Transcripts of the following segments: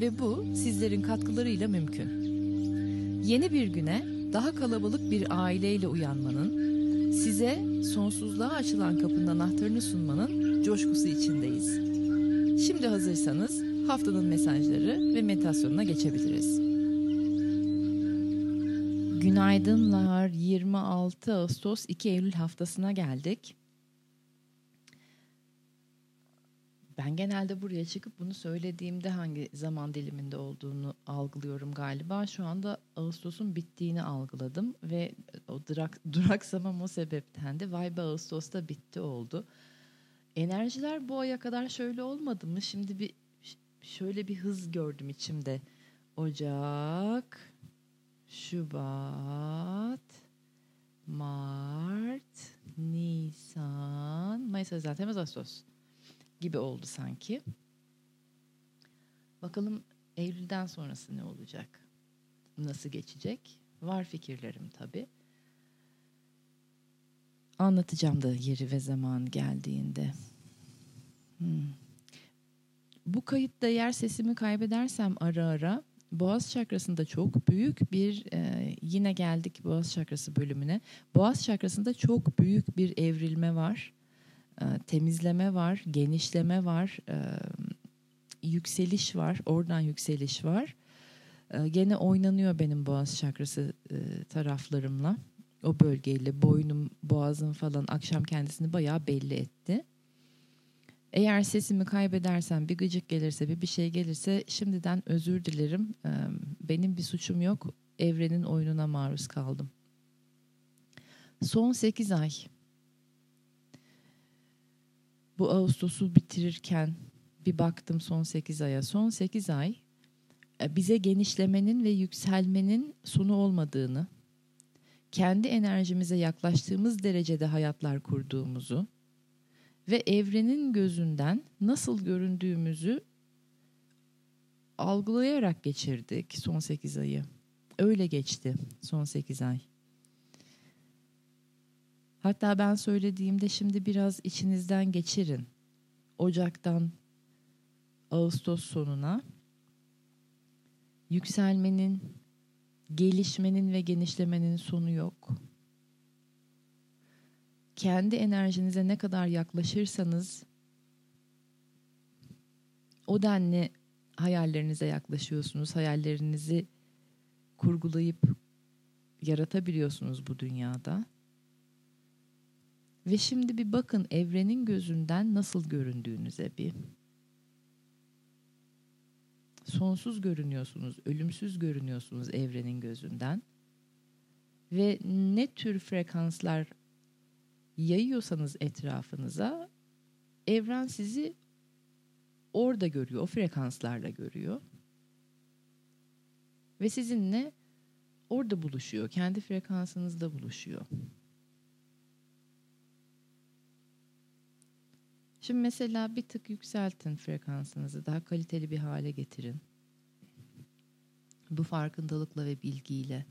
ve bu sizlerin katkılarıyla mümkün. Yeni bir güne daha kalabalık bir aileyle uyanmanın, size sonsuzluğa açılan kapının anahtarını sunmanın coşkusu içindeyiz. Şimdi hazırsanız haftanın mesajları ve meditasyonuna geçebiliriz. Günaydınlar. 26 Ağustos 2 Eylül haftasına geldik. Ben genelde buraya çıkıp bunu söylediğimde hangi zaman diliminde olduğunu algılıyorum galiba. Şu anda Ağustos'un bittiğini algıladım ve o durak, duraksamam o sebeptendi. Vay be Ağustos'ta bitti oldu. Enerjiler bu aya kadar şöyle olmadı mı? Şimdi bir şöyle bir hız gördüm içimde. Ocak, Şubat, Mart, Nisan, Mayıs, Haziran, Temmuz, Ağustos gibi oldu sanki. Bakalım Eylül'den sonrası ne olacak? Nasıl geçecek? Var fikirlerim tabii. Anlatacağım da yeri ve zaman geldiğinde. Hmm. Bu kayıtta yer sesimi kaybedersem ara ara Boğaz çakrasında çok büyük bir e, yine geldik Boğaz çakrası bölümüne. Boğaz çakrasında çok büyük bir evrilme var. E, temizleme var, genişleme var, e, yükseliş var, oradan yükseliş var. E, gene oynanıyor benim boğaz çakrası e, taraflarımla. O bölgeyle boynum, boğazım falan akşam kendisini bayağı belli etti. Eğer sesimi kaybedersem bir gıcık gelirse bir bir şey gelirse şimdiden özür dilerim. Benim bir suçum yok. Evrenin oyununa maruz kaldım. Son 8 ay bu Ağustos'u bitirirken bir baktım son 8 aya. Son 8 ay e, bize genişlemenin ve yükselmenin sonu olmadığını, kendi enerjimize yaklaştığımız derecede hayatlar kurduğumuzu ve evrenin gözünden nasıl göründüğümüzü algılayarak geçirdik son 8 ayı. Öyle geçti son 8 ay. Hatta ben söylediğimde şimdi biraz içinizden geçirin. Ocaktan Ağustos sonuna yükselmenin, gelişmenin ve genişlemenin sonu yok. Kendi enerjinize ne kadar yaklaşırsanız o denli hayallerinize yaklaşıyorsunuz. Hayallerinizi kurgulayıp yaratabiliyorsunuz bu dünyada. Ve şimdi bir bakın evrenin gözünden nasıl göründüğünüze bir. Sonsuz görünüyorsunuz, ölümsüz görünüyorsunuz evrenin gözünden. Ve ne tür frekanslar yayıyorsanız etrafınıza evren sizi orada görüyor, o frekanslarla görüyor. Ve sizinle orada buluşuyor, kendi frekansınızda buluşuyor. Şimdi mesela bir tık yükseltin frekansınızı, daha kaliteli bir hale getirin. Bu farkındalıkla ve bilgiyle.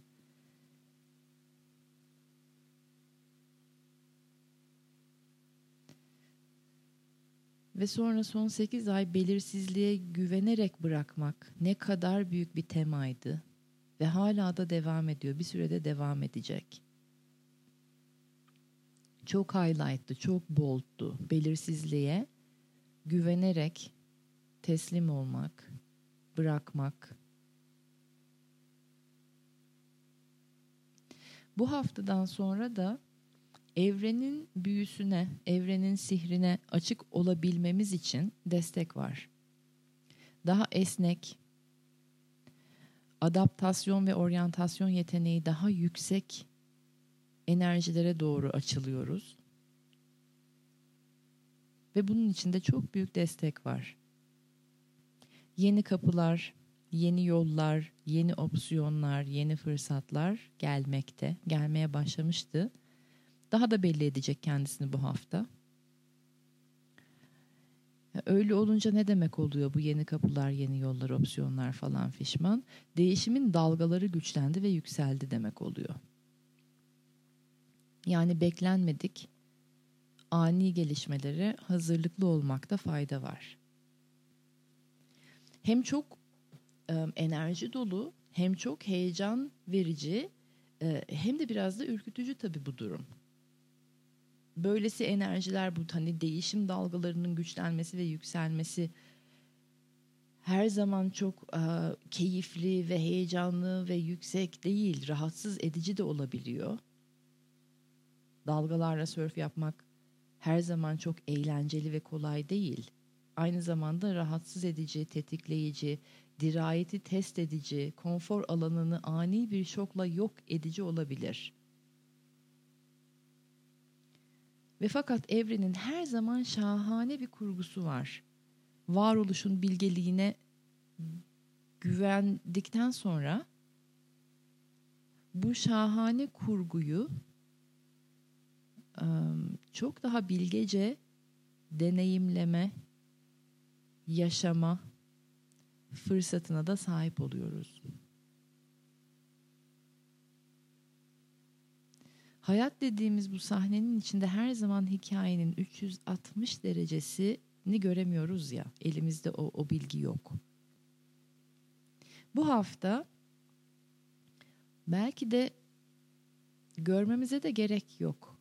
Ve sonra son 8 ay belirsizliğe güvenerek bırakmak ne kadar büyük bir temaydı ve hala da devam ediyor. Bir sürede devam edecek çok highlight'tı, çok bold'tu. Belirsizliğe güvenerek teslim olmak, bırakmak. Bu haftadan sonra da evrenin büyüsüne, evrenin sihrine açık olabilmemiz için destek var. Daha esnek, adaptasyon ve oryantasyon yeteneği daha yüksek enerjilere doğru açılıyoruz. Ve bunun içinde çok büyük destek var. Yeni kapılar, yeni yollar, yeni opsiyonlar, yeni fırsatlar gelmekte, gelmeye başlamıştı. Daha da belli edecek kendisini bu hafta. Öyle olunca ne demek oluyor bu yeni kapılar, yeni yollar, opsiyonlar falan fişman? Değişimin dalgaları güçlendi ve yükseldi demek oluyor. Yani beklenmedik ani gelişmelere hazırlıklı olmakta fayda var. Hem çok e, enerji dolu, hem çok heyecan verici, e, hem de biraz da ürkütücü tabii bu durum böylesi enerjiler bu hani değişim dalgalarının güçlenmesi ve yükselmesi her zaman çok e, keyifli ve heyecanlı ve yüksek değil, rahatsız edici de olabiliyor. Dalgalarla sörf yapmak her zaman çok eğlenceli ve kolay değil. Aynı zamanda rahatsız edici, tetikleyici, dirayeti test edici, konfor alanını ani bir şokla yok edici olabilir.'' Ve fakat evrenin her zaman şahane bir kurgusu var. Varoluşun bilgeliğine güvendikten sonra bu şahane kurguyu çok daha bilgece deneyimleme, yaşama fırsatına da sahip oluyoruz. Hayat dediğimiz bu sahnenin içinde her zaman hikayenin 360 derecesini göremiyoruz ya. Elimizde o, o bilgi yok. Bu hafta belki de görmemize de gerek yok.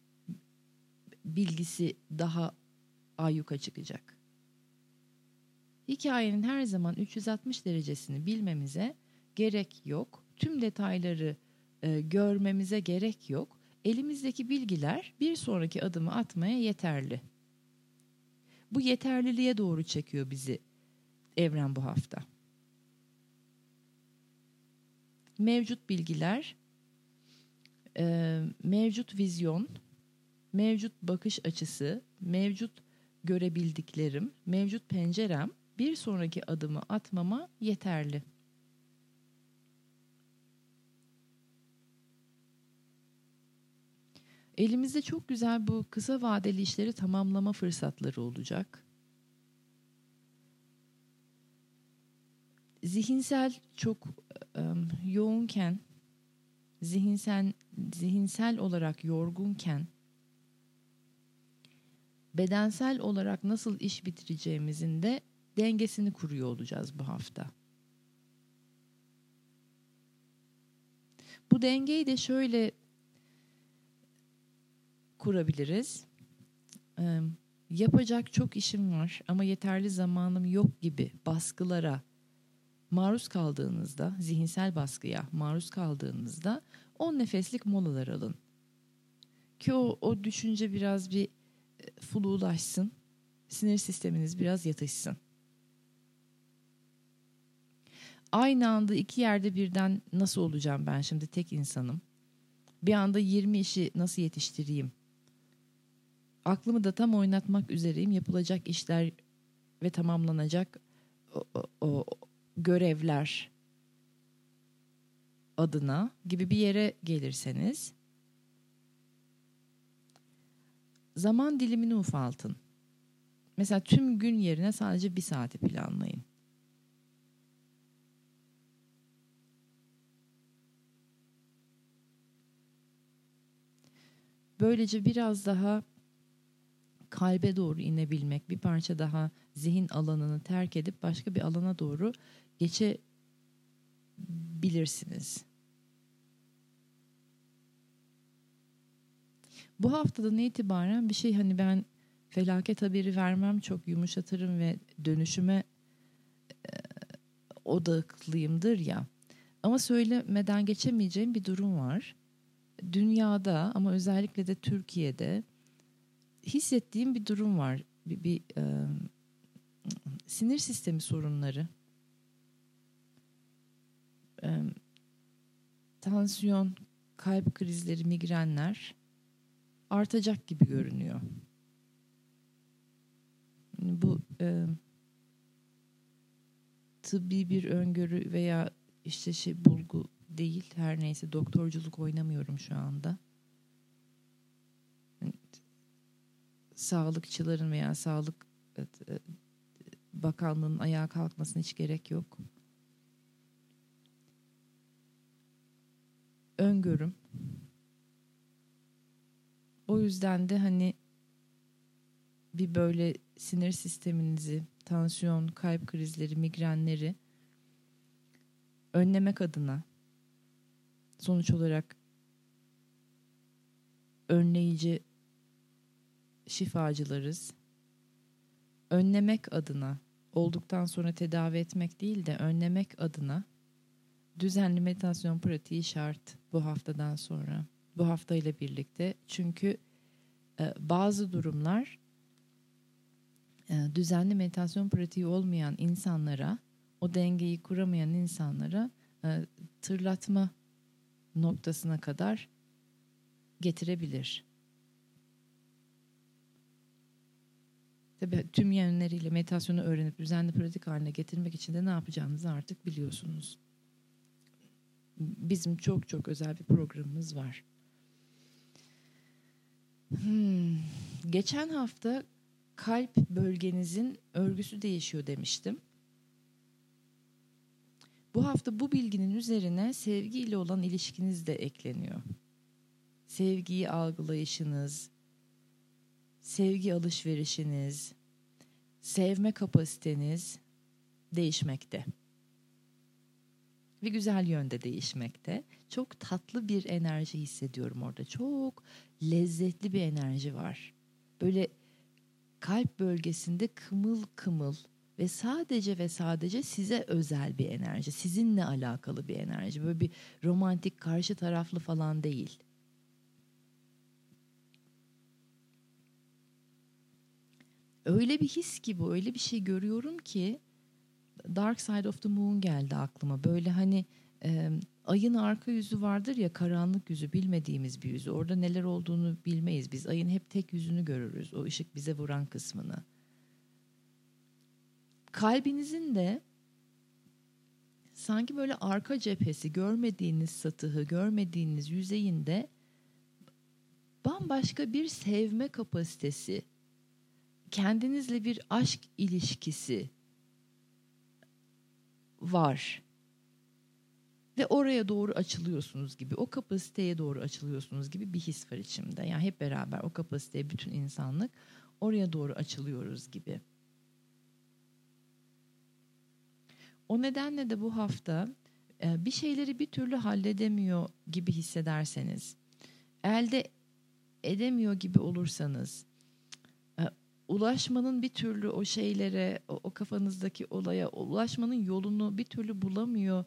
Bilgisi daha ayyuka çıkacak. Hikayenin her zaman 360 derecesini bilmemize gerek yok. Tüm detayları e, görmemize gerek yok elimizdeki bilgiler bir sonraki adımı atmaya yeterli. Bu yeterliliğe doğru çekiyor bizi evren bu hafta. Mevcut bilgiler, e, mevcut vizyon, mevcut bakış açısı, mevcut görebildiklerim, mevcut pencerem bir sonraki adımı atmama yeterli. Elimizde çok güzel bu kısa vadeli işleri tamamlama fırsatları olacak. Zihinsel çok um, yoğunken, zihinsel zihinsel olarak yorgunken bedensel olarak nasıl iş bitireceğimizin de dengesini kuruyor olacağız bu hafta. Bu dengeyi de şöyle kurabiliriz. Ee, yapacak çok işim var ama yeterli zamanım yok gibi baskılara maruz kaldığınızda, zihinsel baskıya maruz kaldığınızda 10 nefeslik molalar alın. Ki o, o düşünce biraz bir flulaşsın, sinir sisteminiz biraz yatışsın. Aynı anda iki yerde birden nasıl olacağım ben şimdi tek insanım. Bir anda 20 işi nasıl yetiştireyim aklımı da tam oynatmak üzereyim. Yapılacak işler ve tamamlanacak o, o, o görevler adına gibi bir yere gelirseniz zaman dilimini ufaltın. Mesela tüm gün yerine sadece bir saati planlayın. Böylece biraz daha kalbe doğru inebilmek, bir parça daha zihin alanını terk edip başka bir alana doğru geçebilirsiniz. Bu haftadan itibaren bir şey hani ben felaket haberi vermem çok yumuşatırım ve dönüşüme e, odaklıyımdır ya. Ama söylemeden geçemeyeceğim bir durum var. Dünyada ama özellikle de Türkiye'de hissettiğim bir durum var. Bir, bir e, sinir sistemi sorunları. E, tansiyon, kalp krizleri, migrenler artacak gibi görünüyor. Bu e, tıbbi bir öngörü veya işte şey bulgu değil. Her neyse doktorculuk oynamıyorum şu anda. Sağlıkçıların veya sağlık e, e, bakanlığının ayağa kalkmasına hiç gerek yok. Öngörüm. O yüzden de hani bir böyle sinir sisteminizi, tansiyon, kalp krizleri, migrenleri önlemek adına sonuç olarak önleyici şifacılarız. Önlemek adına olduktan sonra tedavi etmek değil de önlemek adına düzenli meditasyon pratiği şart bu haftadan sonra. Bu hafta ile birlikte çünkü e, bazı durumlar e, düzenli meditasyon pratiği olmayan insanlara, o dengeyi kuramayan insanlara e, tırlatma noktasına kadar getirebilir. Tabii tüm yönleriyle meditasyonu öğrenip düzenli pratik haline getirmek için de ne yapacağınızı artık biliyorsunuz. Bizim çok çok özel bir programımız var. Hmm. Geçen hafta kalp bölgenizin örgüsü değişiyor demiştim. Bu hafta bu bilginin üzerine sevgiyle olan ilişkiniz de ekleniyor. Sevgiyi algılayışınız, sevgi alışverişiniz, sevme kapasiteniz değişmekte. Ve güzel yönde değişmekte. Çok tatlı bir enerji hissediyorum orada. Çok lezzetli bir enerji var. Böyle kalp bölgesinde kımıl kımıl ve sadece ve sadece size özel bir enerji, sizinle alakalı bir enerji. Böyle bir romantik karşı taraflı falan değil. Öyle bir his ki bu, öyle bir şey görüyorum ki Dark Side of the Moon geldi aklıma. Böyle hani ayın arka yüzü vardır ya karanlık yüzü bilmediğimiz bir yüzü. Orada neler olduğunu bilmeyiz biz. Ayın hep tek yüzünü görürüz. O ışık bize vuran kısmını. Kalbinizin de sanki böyle arka cephesi görmediğiniz satıhı, görmediğiniz yüzeyinde bambaşka bir sevme kapasitesi, kendinizle bir aşk ilişkisi var. Ve oraya doğru açılıyorsunuz gibi, o kapasiteye doğru açılıyorsunuz gibi bir his var içimde. Yani hep beraber o kapasiteye bütün insanlık oraya doğru açılıyoruz gibi. O nedenle de bu hafta e, bir şeyleri bir türlü halledemiyor gibi hissederseniz, elde edemiyor gibi olursanız, e, ulaşmanın bir türlü o şeylere, o, o kafanızdaki olaya ulaşmanın yolunu bir türlü bulamıyor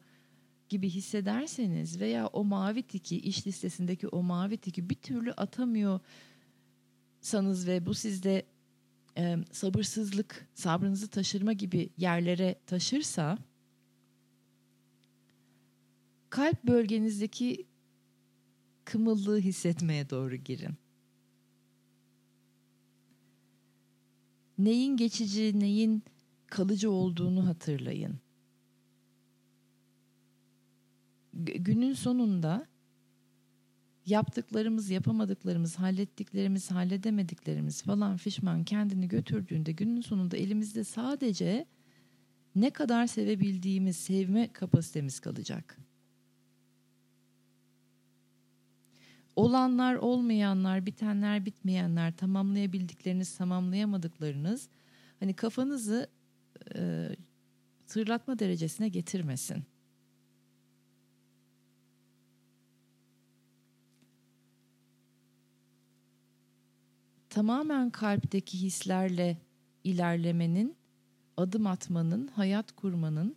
gibi hissederseniz veya o mavi tiki, iş listesindeki o mavi tiki bir türlü atamıyorsanız ve bu sizde e, sabırsızlık, sabrınızı taşırma gibi yerlere taşırsa kalp bölgenizdeki kımıllığı hissetmeye doğru girin. Neyin geçici, neyin kalıcı olduğunu hatırlayın. Günün sonunda yaptıklarımız, yapamadıklarımız, hallettiklerimiz, halledemediklerimiz falan fişman kendini götürdüğünde günün sonunda elimizde sadece ne kadar sevebildiğimiz sevme kapasitemiz kalacak. Olanlar, olmayanlar, bitenler, bitmeyenler, tamamlayabildikleriniz, tamamlayamadıklarınız hani kafanızı e, tırlatma derecesine getirmesin. Tamamen kalpteki hislerle ilerlemenin, adım atmanın, hayat kurmanın,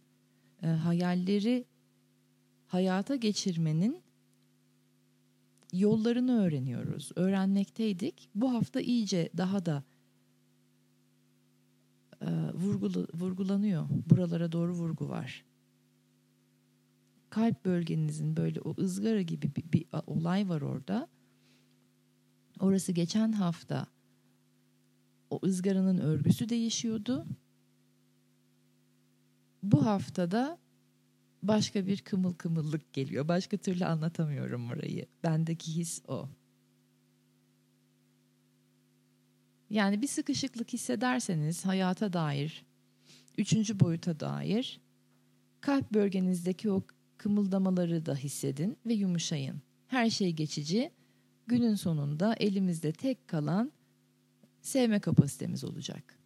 e, hayalleri hayata geçirmenin yollarını öğreniyoruz. Öğrenmekteydik. Bu hafta iyice daha da e, vurgulu, vurgulanıyor. Buralara doğru vurgu var. Kalp bölgenizin böyle o ızgara gibi bir, bir olay var orada Orası geçen hafta o ızgaranın örgüsü değişiyordu. bu haftada başka bir kımıl kımıllık geliyor. Başka türlü anlatamıyorum orayı. Bendeki his o. Yani bir sıkışıklık hissederseniz hayata dair, üçüncü boyuta dair kalp bölgenizdeki o kımıldamaları da hissedin ve yumuşayın. Her şey geçici. Günün sonunda elimizde tek kalan sevme kapasitemiz olacak.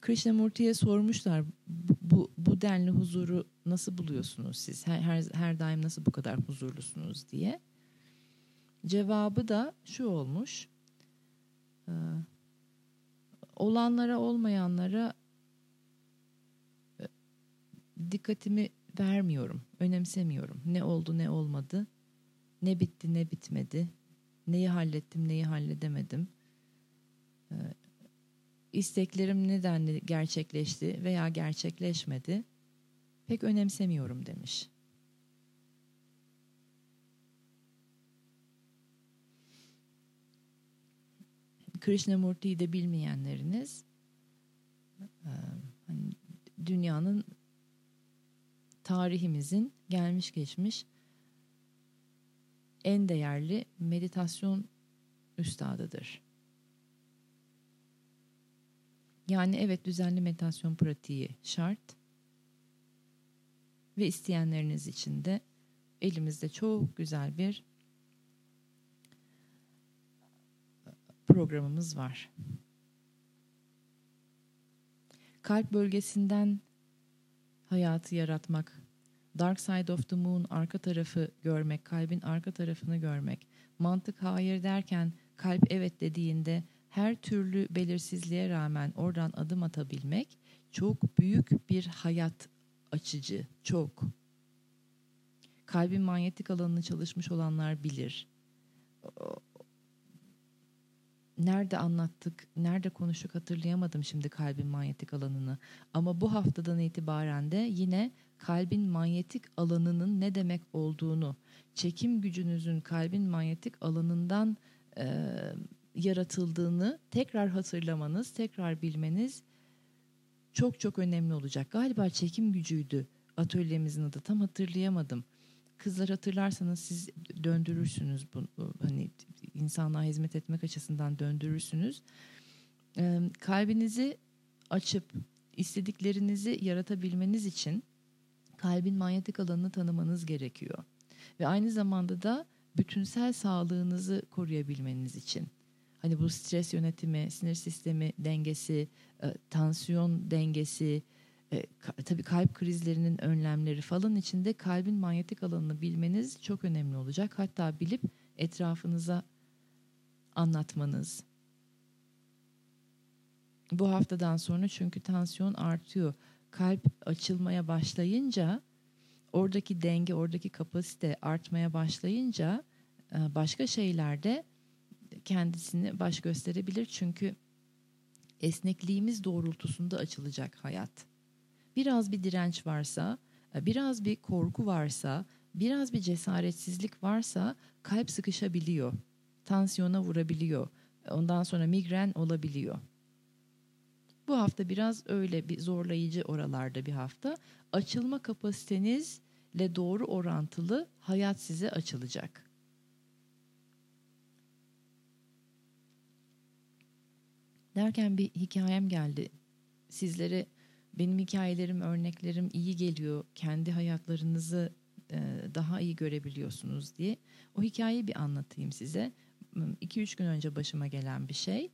Krishnamurti'ye sormuşlar bu, bu, denli huzuru nasıl buluyorsunuz siz? Her, her, her daim nasıl bu kadar huzurlusunuz diye. Cevabı da şu olmuş. Ee, olanlara olmayanlara e, dikkatimi vermiyorum, önemsemiyorum. Ne oldu ne olmadı, ne bitti ne bitmedi, neyi hallettim neyi halledemedim. Ee, isteklerim nedenle gerçekleşti veya gerçekleşmedi pek önemsemiyorum demiş. Krishnamurti'yi de bilmeyenleriniz e, hani dünyanın tarihimizin gelmiş geçmiş en değerli meditasyon üstadıdır. Yani evet düzenli meditasyon pratiği şart ve isteyenleriniz için de elimizde çok güzel bir programımız var. Kalp bölgesinden hayatı yaratmak, Dark Side of the Moon arka tarafı görmek, kalbin arka tarafını görmek, mantık hayır derken kalp evet dediğinde her türlü belirsizliğe rağmen oradan adım atabilmek çok büyük bir hayat açıcı, çok. Kalbin manyetik alanını çalışmış olanlar bilir nerede anlattık, nerede konuştuk hatırlayamadım şimdi kalbin manyetik alanını. Ama bu haftadan itibaren de yine kalbin manyetik alanının ne demek olduğunu, çekim gücünüzün kalbin manyetik alanından e, yaratıldığını tekrar hatırlamanız, tekrar bilmeniz çok çok önemli olacak. Galiba çekim gücüydü atölyemizin adı tam hatırlayamadım. Kızlar hatırlarsanız siz döndürürsünüz bunu hani insanlığa hizmet etmek açısından döndürürsünüz. Ee, kalbinizi açıp istediklerinizi yaratabilmeniz için kalbin manyetik alanını tanımanız gerekiyor. Ve aynı zamanda da bütünsel sağlığınızı koruyabilmeniz için. Hani bu stres yönetimi, sinir sistemi dengesi, e, tansiyon dengesi, e, tabii kalp krizlerinin önlemleri falan içinde kalbin manyetik alanını bilmeniz çok önemli olacak. Hatta bilip etrafınıza anlatmanız. Bu haftadan sonra çünkü tansiyon artıyor. Kalp açılmaya başlayınca oradaki denge, oradaki kapasite artmaya başlayınca e, başka şeylerde kendisini baş gösterebilir. Çünkü esnekliğimiz doğrultusunda açılacak hayat. Biraz bir direnç varsa, e, biraz bir korku varsa, biraz bir cesaretsizlik varsa kalp sıkışabiliyor tansiyona vurabiliyor. Ondan sonra migren olabiliyor. Bu hafta biraz öyle bir zorlayıcı oralarda bir hafta. Açılma kapasitenizle doğru orantılı hayat size açılacak. Derken bir hikayem geldi. Sizlere benim hikayelerim, örneklerim iyi geliyor. Kendi hayatlarınızı daha iyi görebiliyorsunuz diye. O hikayeyi bir anlatayım size. 2-3 gün önce başıma gelen bir şey.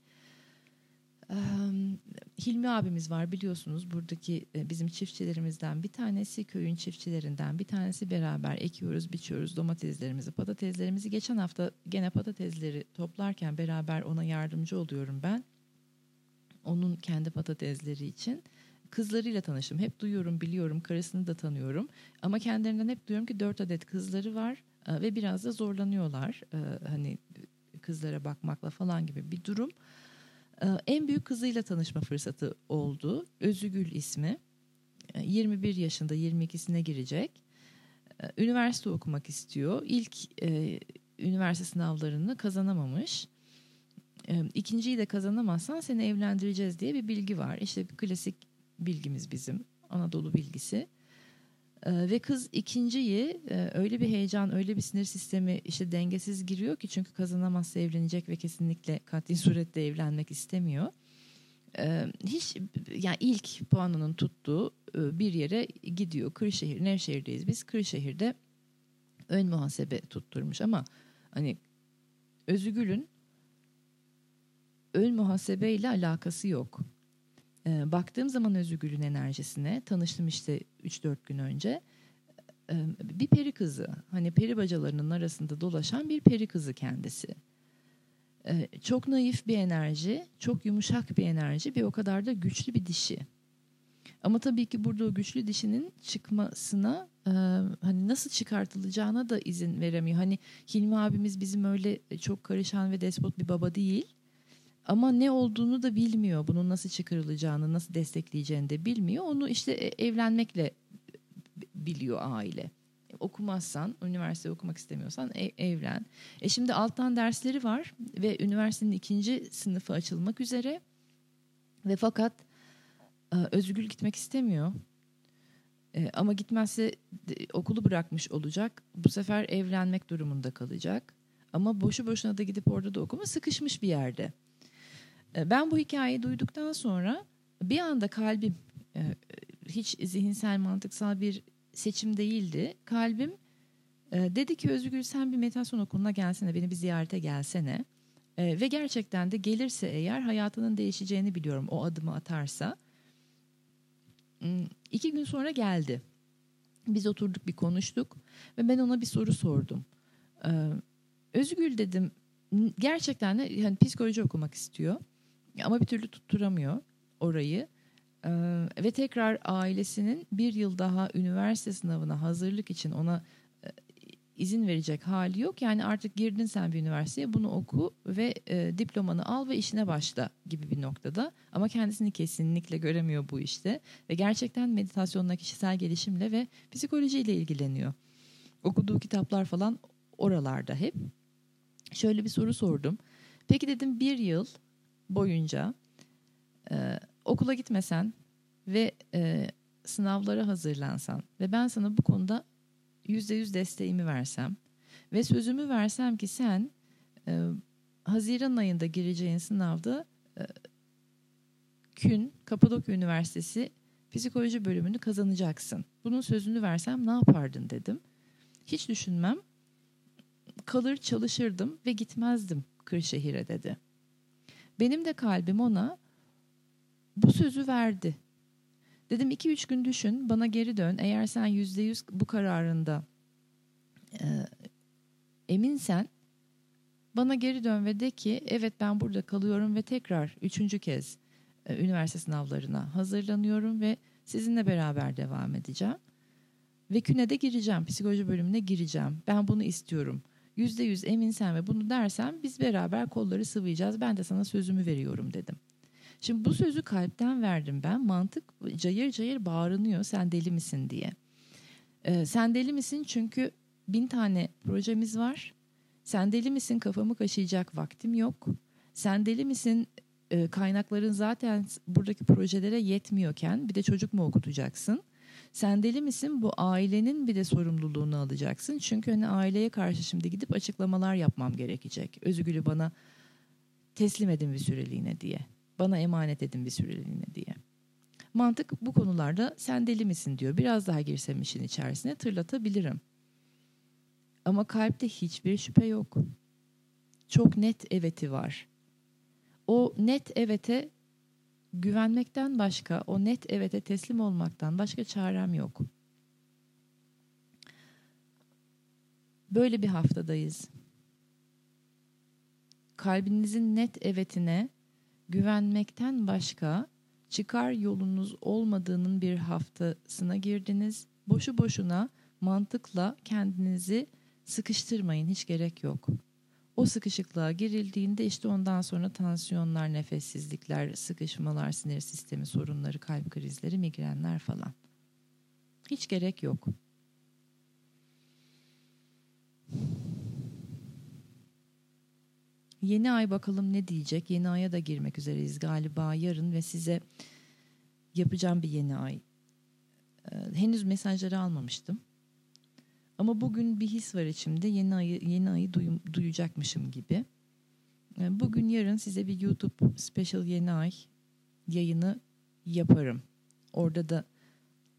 Hilmi abimiz var biliyorsunuz buradaki e, bizim çiftçilerimizden bir tanesi köyün çiftçilerinden bir tanesi beraber ekiyoruz biçiyoruz domateslerimizi patateslerimizi geçen hafta gene patatesleri toplarken beraber ona yardımcı oluyorum ben onun kendi patatesleri için kızlarıyla tanıştım hep duyuyorum biliyorum karısını da tanıyorum ama kendilerinden hep duyuyorum ki dört adet kızları var e, ve biraz da zorlanıyorlar e, hani kızlara bakmakla falan gibi bir durum. En büyük kızıyla tanışma fırsatı oldu. Özügül ismi. 21 ee, yaşında 22'sine girecek. Üniversite okumak istiyor. İlk e, üniversite sınavlarını kazanamamış. E, ikinciyi de kazanamazsan seni evlendireceğiz diye bir bilgi var. İşte bir klasik bilgimiz bizim Anadolu bilgisi. Ee, ve kız ikinciyi e, öyle bir heyecan, öyle bir sinir sistemi işte dengesiz giriyor ki çünkü kazanamazsa evlenecek ve kesinlikle katli surette evlenmek istemiyor. Ee, hiç yani ilk puanının tuttuğu e, bir yere gidiyor. Kırşehir, Nevşehir'deyiz biz. Kırşehir'de ön muhasebe tutturmuş ama hani Özgül'ün ön muhasebeyle alakası yok. E, baktığım zaman Özgül'ün enerjisine tanıştım işte 3-4 gün önce. E, bir peri kızı hani peri bacalarının arasında dolaşan bir peri kızı kendisi. E, çok naif bir enerji, çok yumuşak bir enerji ve o kadar da güçlü bir dişi. Ama tabii ki burada o güçlü dişinin çıkmasına e, hani nasıl çıkartılacağına da izin veremiyor. Hani Hilmi abimiz bizim öyle çok karışan ve despot bir baba değil. Ama ne olduğunu da bilmiyor. Bunun nasıl çıkarılacağını, nasıl destekleyeceğini de bilmiyor. Onu işte e, evlenmekle biliyor aile. Okumazsan, üniversite okumak istemiyorsan ev, evlen. E şimdi alttan dersleri var ve üniversitenin ikinci sınıfı açılmak üzere. Ve fakat e, Özgül gitmek istemiyor. E, ama gitmezse okulu bırakmış olacak. Bu sefer evlenmek durumunda kalacak. Ama boşu boşuna da gidip orada da okuma sıkışmış bir yerde. E, ben bu hikayeyi duyduktan sonra bir anda kalbim e, hiç zihinsel mantıksal bir seçim değildi. Kalbim e, dedi ki Özgür sen bir meditasyon okuluna gelsene beni bir ziyarete gelsene. Ve gerçekten de gelirse eğer hayatının değişeceğini biliyorum o adımı atarsa. Hmm, iki gün sonra geldi. Biz oturduk bir konuştuk ve ben ona bir soru sordum. Özgül dedim gerçekten de yani psikoloji okumak istiyor. Ama bir türlü tutturamıyor orayı. Ee, ve tekrar ailesinin bir yıl daha üniversite sınavına hazırlık için ona e, izin verecek hali yok. Yani artık girdin sen bir üniversiteye bunu oku ve e, diplomanı al ve işine başla gibi bir noktada. Ama kendisini kesinlikle göremiyor bu işte. Ve gerçekten meditasyonla, kişisel gelişimle ve psikolojiyle ilgileniyor. Okuduğu kitaplar falan oralarda hep. Şöyle bir soru sordum. Peki dedim bir yıl boyunca e, okula gitmesen ve e, sınavlara hazırlansan ve ben sana bu konuda yüzde yüz desteğimi versem ve sözümü versem ki sen e, Haziran ayında gireceğin sınavda e, Kün Kapadokya Üniversitesi psikoloji bölümünü kazanacaksın. Bunun sözünü versem ne yapardın dedim. Hiç düşünmem. Kalır çalışırdım ve gitmezdim Kırşehir'e dedi. Benim de kalbim ona bu sözü verdi. Dedim iki üç gün düşün bana geri dön. Eğer sen yüzde yüz bu kararında e, eminsen bana geri dön ve de ki evet ben burada kalıyorum ve tekrar üçüncü kez e, üniversite sınavlarına hazırlanıyorum ve sizinle beraber devam edeceğim. Ve küne de gireceğim, psikoloji bölümüne gireceğim. Ben bunu istiyorum yüzde yüz eminsen ve bunu dersen biz beraber kolları sıvayacağız. Ben de sana sözümü veriyorum dedim. Şimdi bu sözü kalpten verdim ben. Mantık cayır cayır bağırınıyor sen deli misin diye. Ee, sen deli misin çünkü bin tane projemiz var. Sen deli misin kafamı kaşıyacak vaktim yok. Sen deli misin e, kaynakların zaten buradaki projelere yetmiyorken bir de çocuk mu okutacaksın? Sen deli misin? Bu ailenin bir de sorumluluğunu alacaksın. Çünkü hani aileye karşı şimdi gidip açıklamalar yapmam gerekecek. Özgül'ü bana teslim edin bir süreliğine diye. Bana emanet edin bir süreliğine diye. Mantık bu konularda sen deli misin diyor. Biraz daha girsem işin içerisine tırlatabilirim. Ama kalpte hiçbir şüphe yok. Çok net eveti var. O net evete güvenmekten başka, o net evete teslim olmaktan başka çarem yok. Böyle bir haftadayız. Kalbinizin net evetine güvenmekten başka çıkar yolunuz olmadığının bir haftasına girdiniz. Boşu boşuna mantıkla kendinizi sıkıştırmayın hiç gerek yok. O sıkışıklığa girildiğinde işte ondan sonra tansiyonlar, nefessizlikler, sıkışmalar, sinir sistemi sorunları, kalp krizleri, migrenler falan. Hiç gerek yok. Yeni ay bakalım ne diyecek? Yeni aya da girmek üzereyiz galiba yarın ve size yapacağım bir yeni ay. Ee, henüz mesajları almamıştım. Ama bugün bir his var içimde. Yeni ayı yeni ayı duyum, duyacakmışım gibi. Ee, bugün yarın size bir YouTube special yeni ay yayını yaparım. Orada da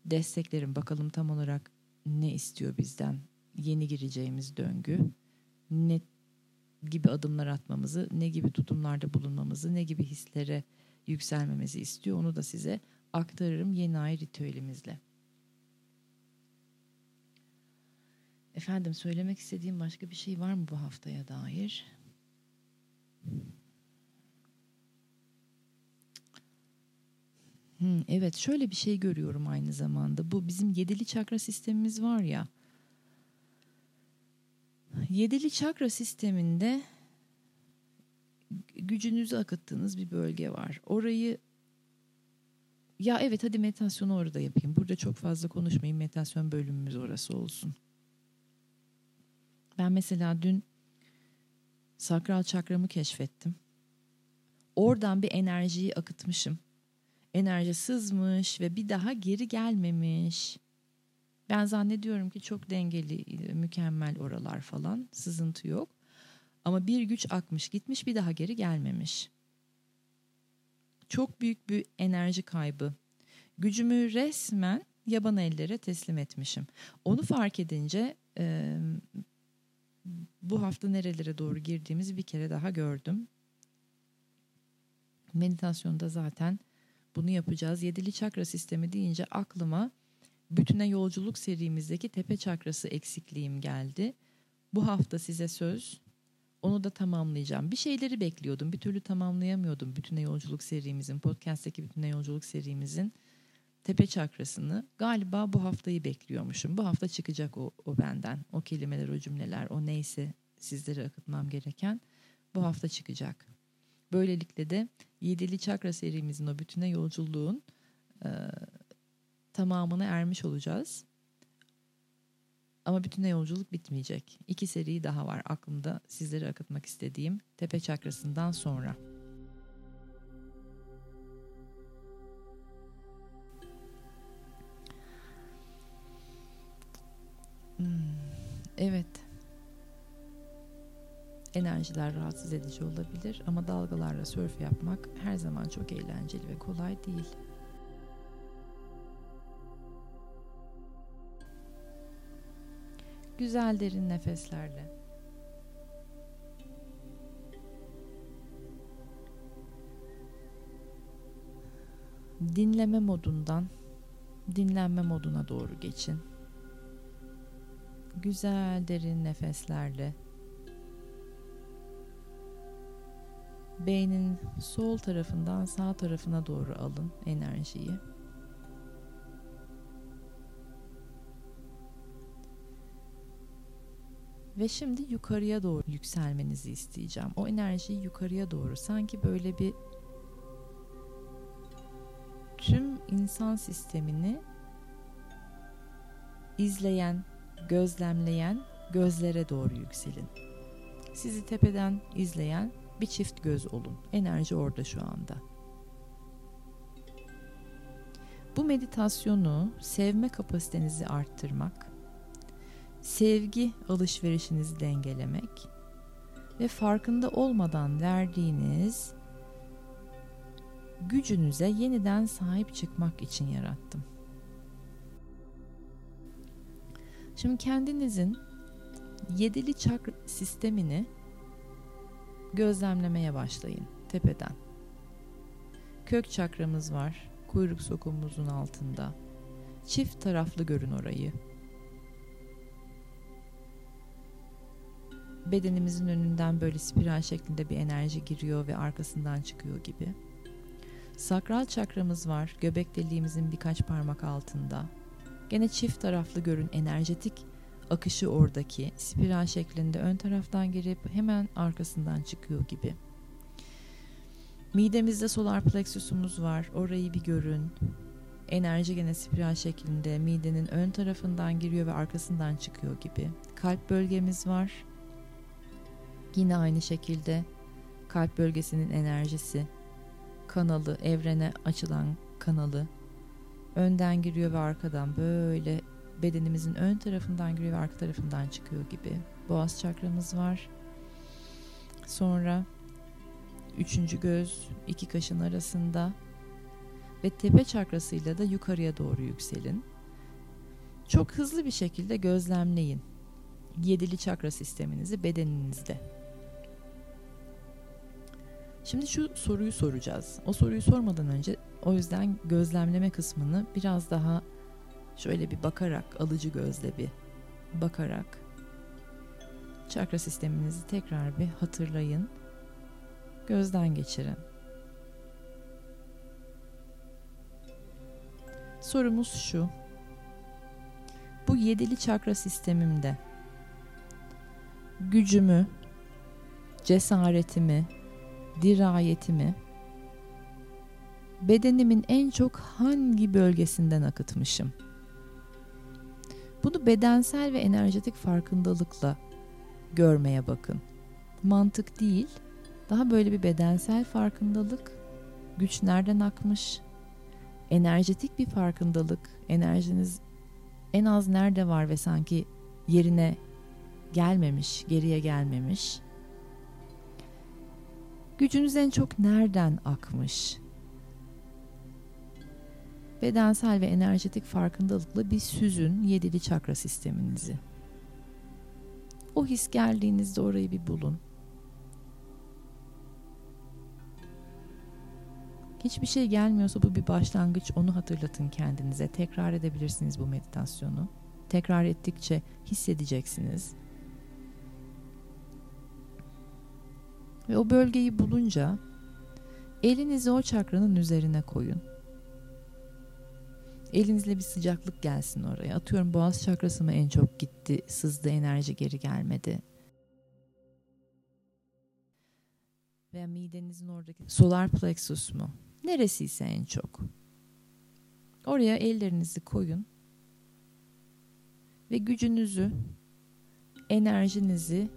desteklerim. Bakalım tam olarak ne istiyor bizden? Yeni gireceğimiz döngü. Ne gibi adımlar atmamızı, ne gibi tutumlarda bulunmamızı, ne gibi hislere yükselmemizi istiyor. Onu da size aktarırım yeni ay ritüelimizle. Efendim söylemek istediğim başka bir şey var mı bu haftaya dair? Hmm, evet şöyle bir şey görüyorum aynı zamanda. Bu bizim yedili çakra sistemimiz var ya. Yedili çakra sisteminde gücünüzü akıttığınız bir bölge var. Orayı ya evet hadi meditasyonu orada yapayım. Burada çok fazla konuşmayayım. Meditasyon bölümümüz orası olsun. Ben mesela dün sakral çakramı keşfettim. Oradan bir enerjiyi akıtmışım. Enerji sızmış ve bir daha geri gelmemiş. Ben zannediyorum ki çok dengeli, mükemmel oralar falan. Sızıntı yok. Ama bir güç akmış gitmiş bir daha geri gelmemiş. Çok büyük bir enerji kaybı. Gücümü resmen yaban ellere teslim etmişim. Onu fark edince bu hafta nerelere doğru girdiğimizi bir kere daha gördüm. Meditasyonda zaten bunu yapacağız. Yedili çakra sistemi deyince aklıma bütüne yolculuk serimizdeki tepe çakrası eksikliğim geldi. Bu hafta size söz onu da tamamlayacağım. Bir şeyleri bekliyordum. Bir türlü tamamlayamıyordum bütüne yolculuk serimizin, podcast'teki bütüne yolculuk serimizin tepe çakrasını. Galiba bu haftayı bekliyormuşum. Bu hafta çıkacak o, o benden. O kelimeler, o cümleler, o neyse sizlere akıtmam gereken bu hafta çıkacak. Böylelikle de yedili çakra serimizin o bütüne yolculuğun e, tamamına ermiş olacağız. Ama bütüne yolculuk bitmeyecek. İki seri daha var aklımda sizlere akıtmak istediğim tepe çakrasından sonra. Evet. Enerjiler rahatsız edici olabilir ama dalgalarla sörf yapmak her zaman çok eğlenceli ve kolay değil. Güzel derin nefeslerle. Dinleme modundan dinlenme moduna doğru geçin. Güzel derin nefeslerle beynin sol tarafından sağ tarafına doğru alın enerjiyi. Ve şimdi yukarıya doğru yükselmenizi isteyeceğim. O enerjiyi yukarıya doğru sanki böyle bir tüm insan sistemini izleyen, gözlemleyen gözlere doğru yükselin. Sizi tepeden izleyen bir çift göz olun. Enerji orada şu anda. Bu meditasyonu sevme kapasitenizi arttırmak, sevgi alışverişinizi dengelemek ve farkında olmadan verdiğiniz gücünüze yeniden sahip çıkmak için yarattım. Şimdi kendinizin yedili çakra sistemini gözlemlemeye başlayın tepeden. Kök çakramız var kuyruk sokumumuzun altında. Çift taraflı görün orayı. bedenimizin önünden böyle spiral şeklinde bir enerji giriyor ve arkasından çıkıyor gibi. Sakral çakramız var göbek deliğimizin birkaç parmak altında. Gene çift taraflı görün enerjetik akışı oradaki spiral şeklinde ön taraftan girip hemen arkasından çıkıyor gibi. Midemizde solar plexusumuz var. Orayı bir görün. Enerji gene spiral şeklinde midenin ön tarafından giriyor ve arkasından çıkıyor gibi. Kalp bölgemiz var. Yine aynı şekilde kalp bölgesinin enerjisi, kanalı, evrene açılan kanalı önden giriyor ve arkadan böyle bedenimizin ön tarafından giriyor ve arka tarafından çıkıyor gibi. Boğaz çakramız var. Sonra üçüncü göz iki kaşın arasında ve tepe çakrasıyla da yukarıya doğru yükselin. Çok hızlı bir şekilde gözlemleyin yedili çakra sisteminizi bedeninizde. Şimdi şu soruyu soracağız. O soruyu sormadan önce o yüzden gözlemleme kısmını biraz daha şöyle bir bakarak, alıcı gözle bir bakarak çakra sisteminizi tekrar bir hatırlayın. Gözden geçirin. Sorumuz şu. Bu yedili çakra sistemimde gücümü, cesaretimi, dirayetimi bedenimin en çok hangi bölgesinden akıtmışım? Bunu bedensel ve enerjetik farkındalıkla görmeye bakın. Mantık değil, daha böyle bir bedensel farkındalık, güç nereden akmış, enerjetik bir farkındalık, enerjiniz en az nerede var ve sanki yerine gelmemiş, geriye gelmemiş. Gücünüz en çok nereden akmış? Bedensel ve enerjetik farkındalıkla bir süzün yedili çakra sisteminizi. O his geldiğinizde orayı bir bulun. Hiçbir şey gelmiyorsa bu bir başlangıç onu hatırlatın kendinize. Tekrar edebilirsiniz bu meditasyonu. Tekrar ettikçe hissedeceksiniz. Ve o bölgeyi bulunca elinizi o çakranın üzerine koyun. Elinizle bir sıcaklık gelsin oraya. Atıyorum boğaz çakrası mı en çok gitti, sızdı, enerji geri gelmedi. Veya midenizin oradaki solar plexus mu? Neresiyse en çok. Oraya ellerinizi koyun ve gücünüzü, enerjinizi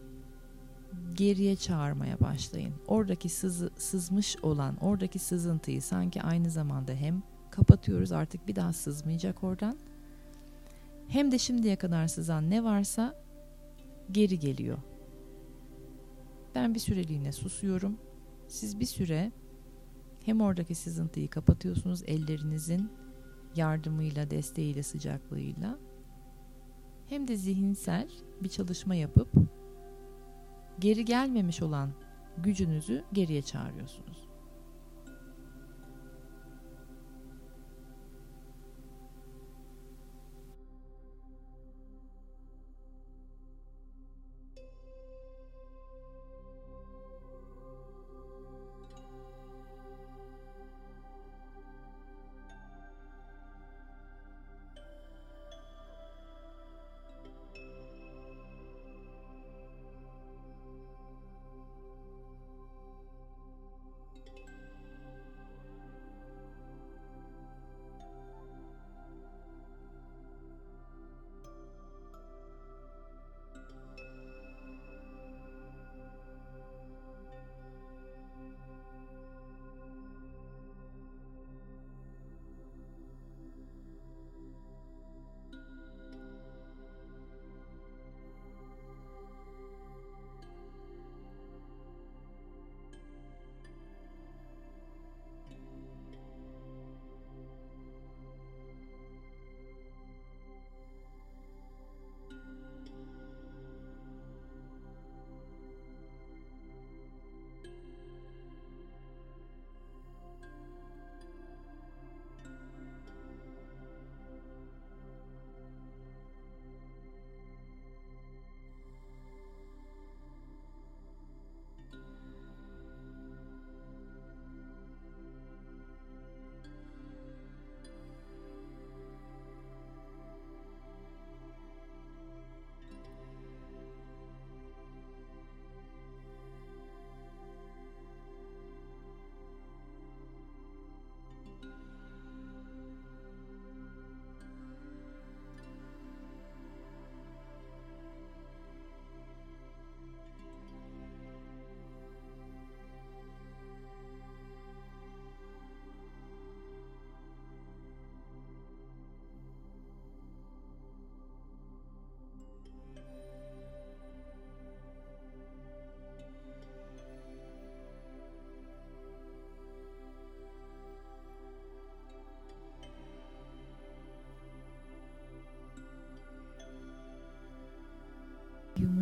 geriye çağırmaya başlayın. Oradaki sızı, sızmış olan, oradaki sızıntıyı sanki aynı zamanda hem kapatıyoruz artık bir daha sızmayacak oradan. Hem de şimdiye kadar sızan ne varsa geri geliyor. Ben bir süreliğine susuyorum. Siz bir süre hem oradaki sızıntıyı kapatıyorsunuz ellerinizin yardımıyla, desteğiyle, sıcaklığıyla hem de zihinsel bir çalışma yapıp geri gelmemiş olan gücünüzü geriye çağırıyorsunuz.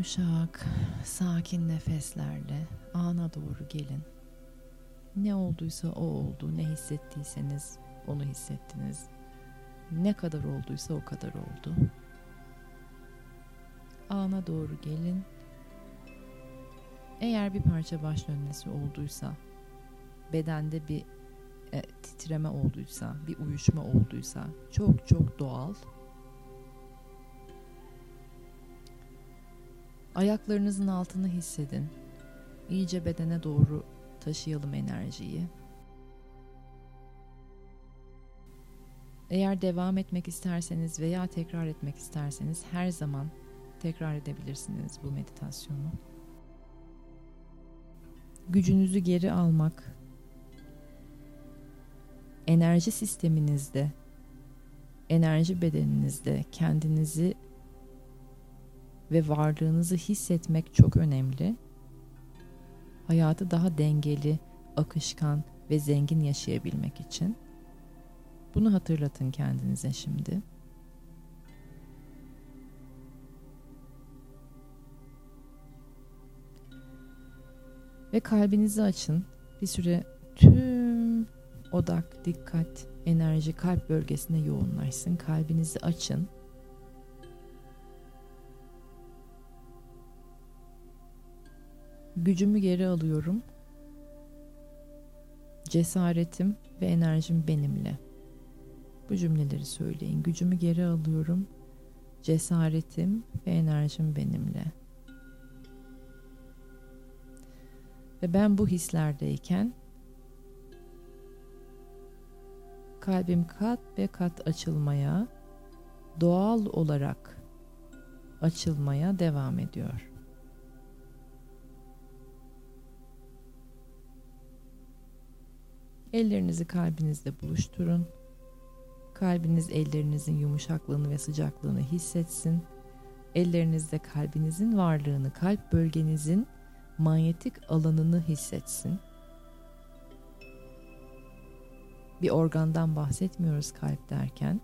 Yumuşak, sakin nefeslerle ana doğru gelin. Ne olduysa o oldu, ne hissettiyseniz onu hissettiniz. Ne kadar olduysa o kadar oldu. Ana doğru gelin. Eğer bir parça baş dönmesi olduysa, bedende bir e, titreme olduysa, bir uyuşma olduysa çok çok doğal. Ayaklarınızın altını hissedin. İyice bedene doğru taşıyalım enerjiyi. Eğer devam etmek isterseniz veya tekrar etmek isterseniz her zaman tekrar edebilirsiniz bu meditasyonu. Gücünüzü geri almak, enerji sisteminizde, enerji bedeninizde kendinizi ve varlığınızı hissetmek çok önemli. Hayatı daha dengeli, akışkan ve zengin yaşayabilmek için. Bunu hatırlatın kendinize şimdi. Ve kalbinizi açın. Bir süre tüm odak, dikkat, enerji kalp bölgesine yoğunlaşsın. Kalbinizi açın. Gücümü geri alıyorum. Cesaretim ve enerjim benimle. Bu cümleleri söyleyin. Gücümü geri alıyorum. Cesaretim ve enerjim benimle. Ve ben bu hislerdeyken kalbim kat ve kat açılmaya, doğal olarak açılmaya devam ediyor. Ellerinizi kalbinizde buluşturun. Kalbiniz ellerinizin yumuşaklığını ve sıcaklığını hissetsin. Ellerinizde kalbinizin varlığını, kalp bölgenizin manyetik alanını hissetsin. Bir organdan bahsetmiyoruz kalp derken.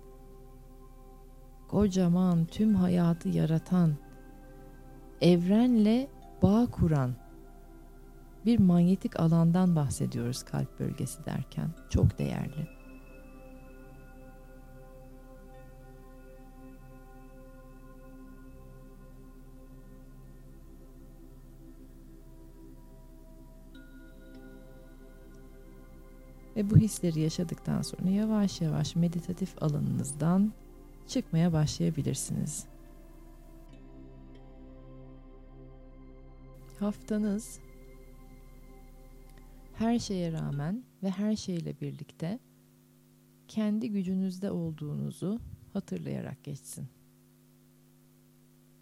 Kocaman tüm hayatı yaratan, evrenle bağ kuran bir manyetik alandan bahsediyoruz kalp bölgesi derken. Çok değerli. Ve bu hisleri yaşadıktan sonra yavaş yavaş meditatif alanınızdan çıkmaya başlayabilirsiniz. Haftanız her şeye rağmen ve her şeyle birlikte kendi gücünüzde olduğunuzu hatırlayarak geçsin.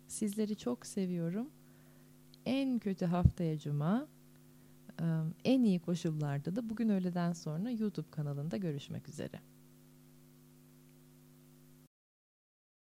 Sizleri çok seviyorum. En kötü haftaya cuma, en iyi koşullarda da bugün öğleden sonra YouTube kanalında görüşmek üzere.